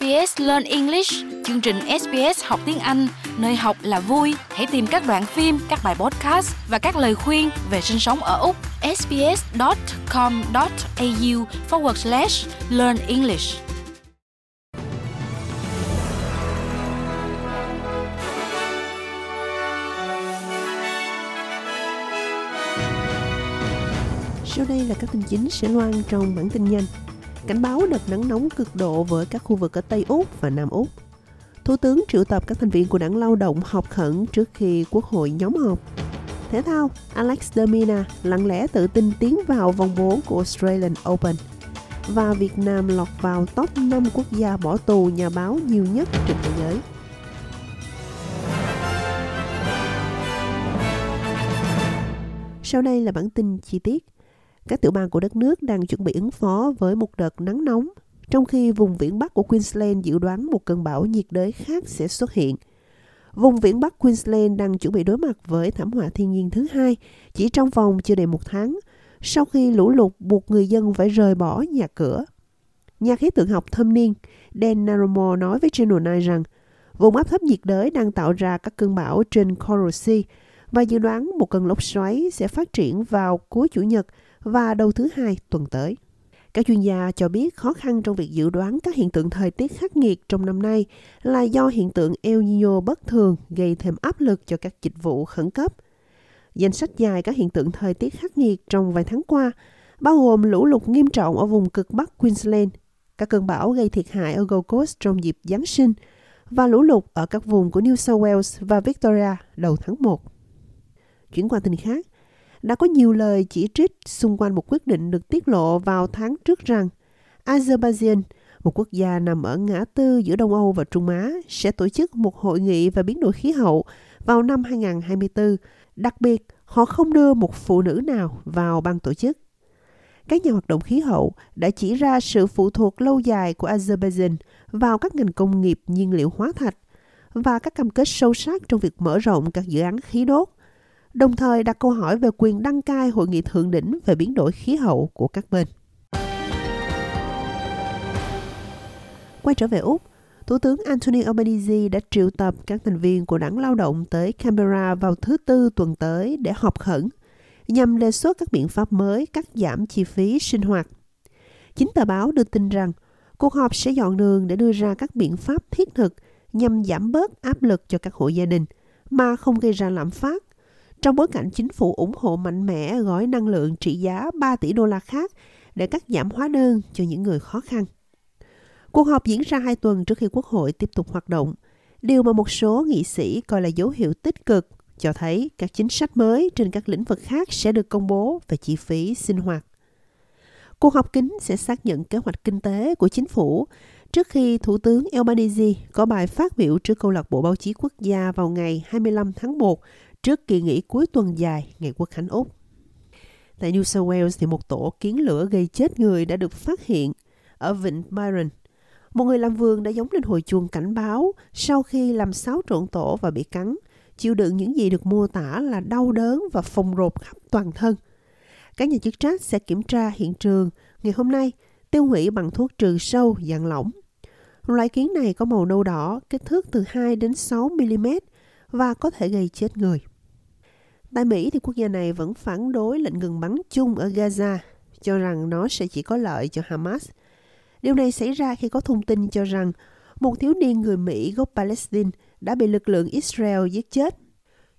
SBS Learn English, chương trình SBS học tiếng Anh, nơi học là vui. Hãy tìm các đoạn phim, các bài podcast và các lời khuyên về sinh sống ở Úc. sbs.com.au forward slash learn English. Sau đây là các tin chính sẽ loan trong bản tin nhanh. Cảnh báo đợt nắng nóng cực độ với các khu vực ở Tây Úc và Nam Úc. Thủ tướng triệu tập các thành viên của đảng lao động họp khẩn trước khi quốc hội nhóm họp. Thể thao, Alex de Mina lặng lẽ tự tin tiến vào vòng 4 của Australian Open. Và Việt Nam lọt vào top 5 quốc gia bỏ tù nhà báo nhiều nhất trên thế giới. Sau đây là bản tin chi tiết. Các tiểu bang của đất nước đang chuẩn bị ứng phó với một đợt nắng nóng, trong khi vùng viễn Bắc của Queensland dự đoán một cơn bão nhiệt đới khác sẽ xuất hiện. Vùng viễn Bắc Queensland đang chuẩn bị đối mặt với thảm họa thiên nhiên thứ hai chỉ trong vòng chưa đầy một tháng, sau khi lũ lụt buộc người dân phải rời bỏ nhà cửa. Nhà khí tượng học thâm niên Dan Narumore nói với Channel 9 rằng vùng áp thấp nhiệt đới đang tạo ra các cơn bão trên Coral Sea và dự đoán một cơn lốc xoáy sẽ phát triển vào cuối Chủ nhật và đầu thứ hai tuần tới. Các chuyên gia cho biết khó khăn trong việc dự đoán các hiện tượng thời tiết khắc nghiệt trong năm nay là do hiện tượng El Nino bất thường gây thêm áp lực cho các dịch vụ khẩn cấp. Danh sách dài các hiện tượng thời tiết khắc nghiệt trong vài tháng qua bao gồm lũ lụt nghiêm trọng ở vùng cực Bắc Queensland, các cơn bão gây thiệt hại ở Gold Coast trong dịp Giáng sinh và lũ lụt ở các vùng của New South Wales và Victoria đầu tháng 1. Chuyển qua tin khác, đã có nhiều lời chỉ trích xung quanh một quyết định được tiết lộ vào tháng trước rằng Azerbaijan, một quốc gia nằm ở ngã tư giữa Đông Âu và Trung Á, sẽ tổ chức một hội nghị về biến đổi khí hậu vào năm 2024. Đặc biệt, họ không đưa một phụ nữ nào vào ban tổ chức. Các nhà hoạt động khí hậu đã chỉ ra sự phụ thuộc lâu dài của Azerbaijan vào các ngành công nghiệp nhiên liệu hóa thạch và các cam kết sâu sắc trong việc mở rộng các dự án khí đốt đồng thời đặt câu hỏi về quyền đăng cai hội nghị thượng đỉnh về biến đổi khí hậu của các bên. Quay trở về Úc, Thủ tướng Anthony Albanese đã triệu tập các thành viên của đảng lao động tới Canberra vào thứ Tư tuần tới để họp khẩn, nhằm đề xuất các biện pháp mới cắt giảm chi phí sinh hoạt. Chính tờ báo đưa tin rằng cuộc họp sẽ dọn đường để đưa ra các biện pháp thiết thực nhằm giảm bớt áp lực cho các hộ gia đình mà không gây ra lạm phát trong bối cảnh chính phủ ủng hộ mạnh mẽ gói năng lượng trị giá 3 tỷ đô la khác để cắt giảm hóa đơn cho những người khó khăn. Cuộc họp diễn ra hai tuần trước khi Quốc hội tiếp tục hoạt động, điều mà một số nghị sĩ coi là dấu hiệu tích cực cho thấy các chính sách mới trên các lĩnh vực khác sẽ được công bố về chi phí sinh hoạt. Cuộc họp kín sẽ xác nhận kế hoạch kinh tế của chính phủ trước khi Thủ tướng Albanese có bài phát biểu trước câu lạc bộ báo chí quốc gia vào ngày 25 tháng 1 trước kỳ nghỉ cuối tuần dài ngày quốc khánh Úc. Tại New South Wales thì một tổ kiến lửa gây chết người đã được phát hiện ở vịnh Byron. Một người làm vườn đã giống lên hồi chuông cảnh báo sau khi làm xáo trộn tổ và bị cắn, chịu đựng những gì được mô tả là đau đớn và phồng rộp khắp toàn thân. Các nhà chức trách sẽ kiểm tra hiện trường ngày hôm nay, tiêu hủy bằng thuốc trừ sâu dạng lỏng. Loại kiến này có màu nâu đỏ, kích thước từ 2 đến 6 mm và có thể gây chết người. Tại Mỹ thì quốc gia này vẫn phản đối lệnh ngừng bắn chung ở Gaza, cho rằng nó sẽ chỉ có lợi cho Hamas. Điều này xảy ra khi có thông tin cho rằng một thiếu niên người Mỹ gốc Palestine đã bị lực lượng Israel giết chết.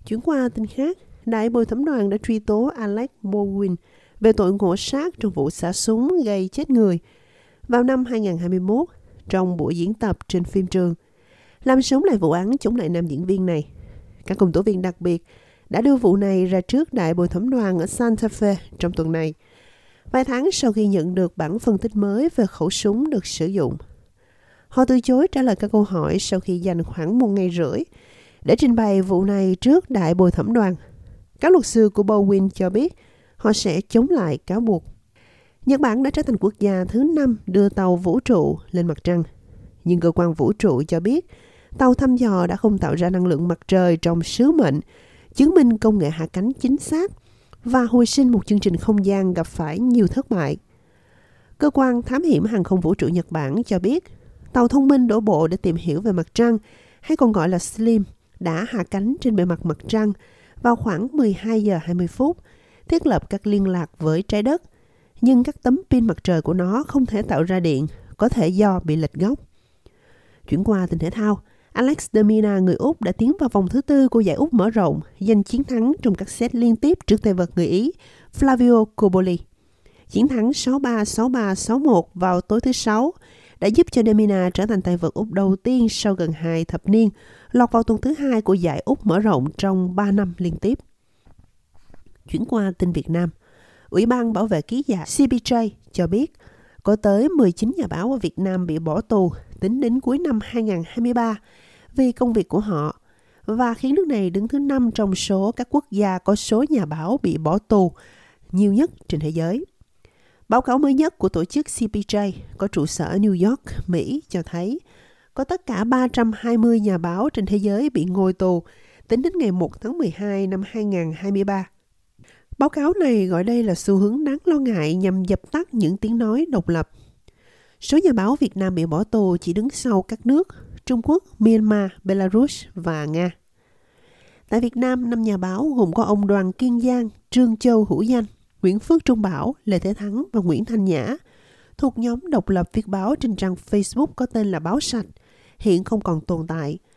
Chuyển qua tin khác, Đại bồi thẩm đoàn đã truy tố Alex Baldwin về tội ngộ sát trong vụ xả súng gây chết người vào năm 2021 trong buổi diễn tập trên phim trường. Làm sống lại vụ án chống lại nam diễn viên này. Các công tố viên đặc biệt đã đưa vụ này ra trước đại bồi thẩm đoàn ở Santa Fe trong tuần này, vài tháng sau khi nhận được bản phân tích mới về khẩu súng được sử dụng. Họ từ chối trả lời các câu hỏi sau khi dành khoảng một ngày rưỡi để trình bày vụ này trước đại bồi thẩm đoàn. Các luật sư của Bowen cho biết họ sẽ chống lại cáo buộc. Nhật Bản đã trở thành quốc gia thứ năm đưa tàu vũ trụ lên mặt trăng. Nhưng cơ quan vũ trụ cho biết tàu thăm dò đã không tạo ra năng lượng mặt trời trong sứ mệnh chứng minh công nghệ hạ cánh chính xác và hồi sinh một chương trình không gian gặp phải nhiều thất bại. Cơ quan thám hiểm hàng không vũ trụ Nhật Bản cho biết tàu thông minh đổ bộ để tìm hiểu về mặt trăng, hay còn gọi là SLIM, đã hạ cánh trên bề mặt mặt trăng vào khoảng 12 giờ 20 phút, thiết lập các liên lạc với trái đất. Nhưng các tấm pin mặt trời của nó không thể tạo ra điện, có thể do bị lệch góc. Chuyển qua tình thể thao, Alex de Mina, người Úc đã tiến vào vòng thứ tư của giải Úc mở rộng, giành chiến thắng trong các set liên tiếp trước tay vật người Ý Flavio Coboli. Chiến thắng 6-3, 6-3, 6-1 vào tối thứ Sáu đã giúp cho Demina trở thành tay vợt Úc đầu tiên sau gần hai thập niên, lọt vào tuần thứ hai của giải Úc mở rộng trong 3 năm liên tiếp. Chuyển qua tin Việt Nam, Ủy ban bảo vệ ký giả CBJ cho biết có tới 19 nhà báo ở Việt Nam bị bỏ tù tính đến cuối năm 2023 vì công việc của họ và khiến nước này đứng thứ năm trong số các quốc gia có số nhà báo bị bỏ tù nhiều nhất trên thế giới. Báo cáo mới nhất của tổ chức CPJ có trụ sở ở New York, Mỹ cho thấy có tất cả 320 nhà báo trên thế giới bị ngồi tù tính đến ngày 1 tháng 12 năm 2023. Báo cáo này gọi đây là xu hướng đáng lo ngại nhằm dập tắt những tiếng nói độc lập. Số nhà báo Việt Nam bị bỏ tù chỉ đứng sau các nước Trung Quốc, Myanmar, Belarus và Nga. Tại Việt Nam, năm nhà báo gồm có ông Đoàn Kiên Giang, Trương Châu Hữu Danh, Nguyễn Phước Trung Bảo, Lê Thế Thắng và Nguyễn Thanh Nhã, thuộc nhóm độc lập viết báo trên trang Facebook có tên là Báo Sạch, hiện không còn tồn tại –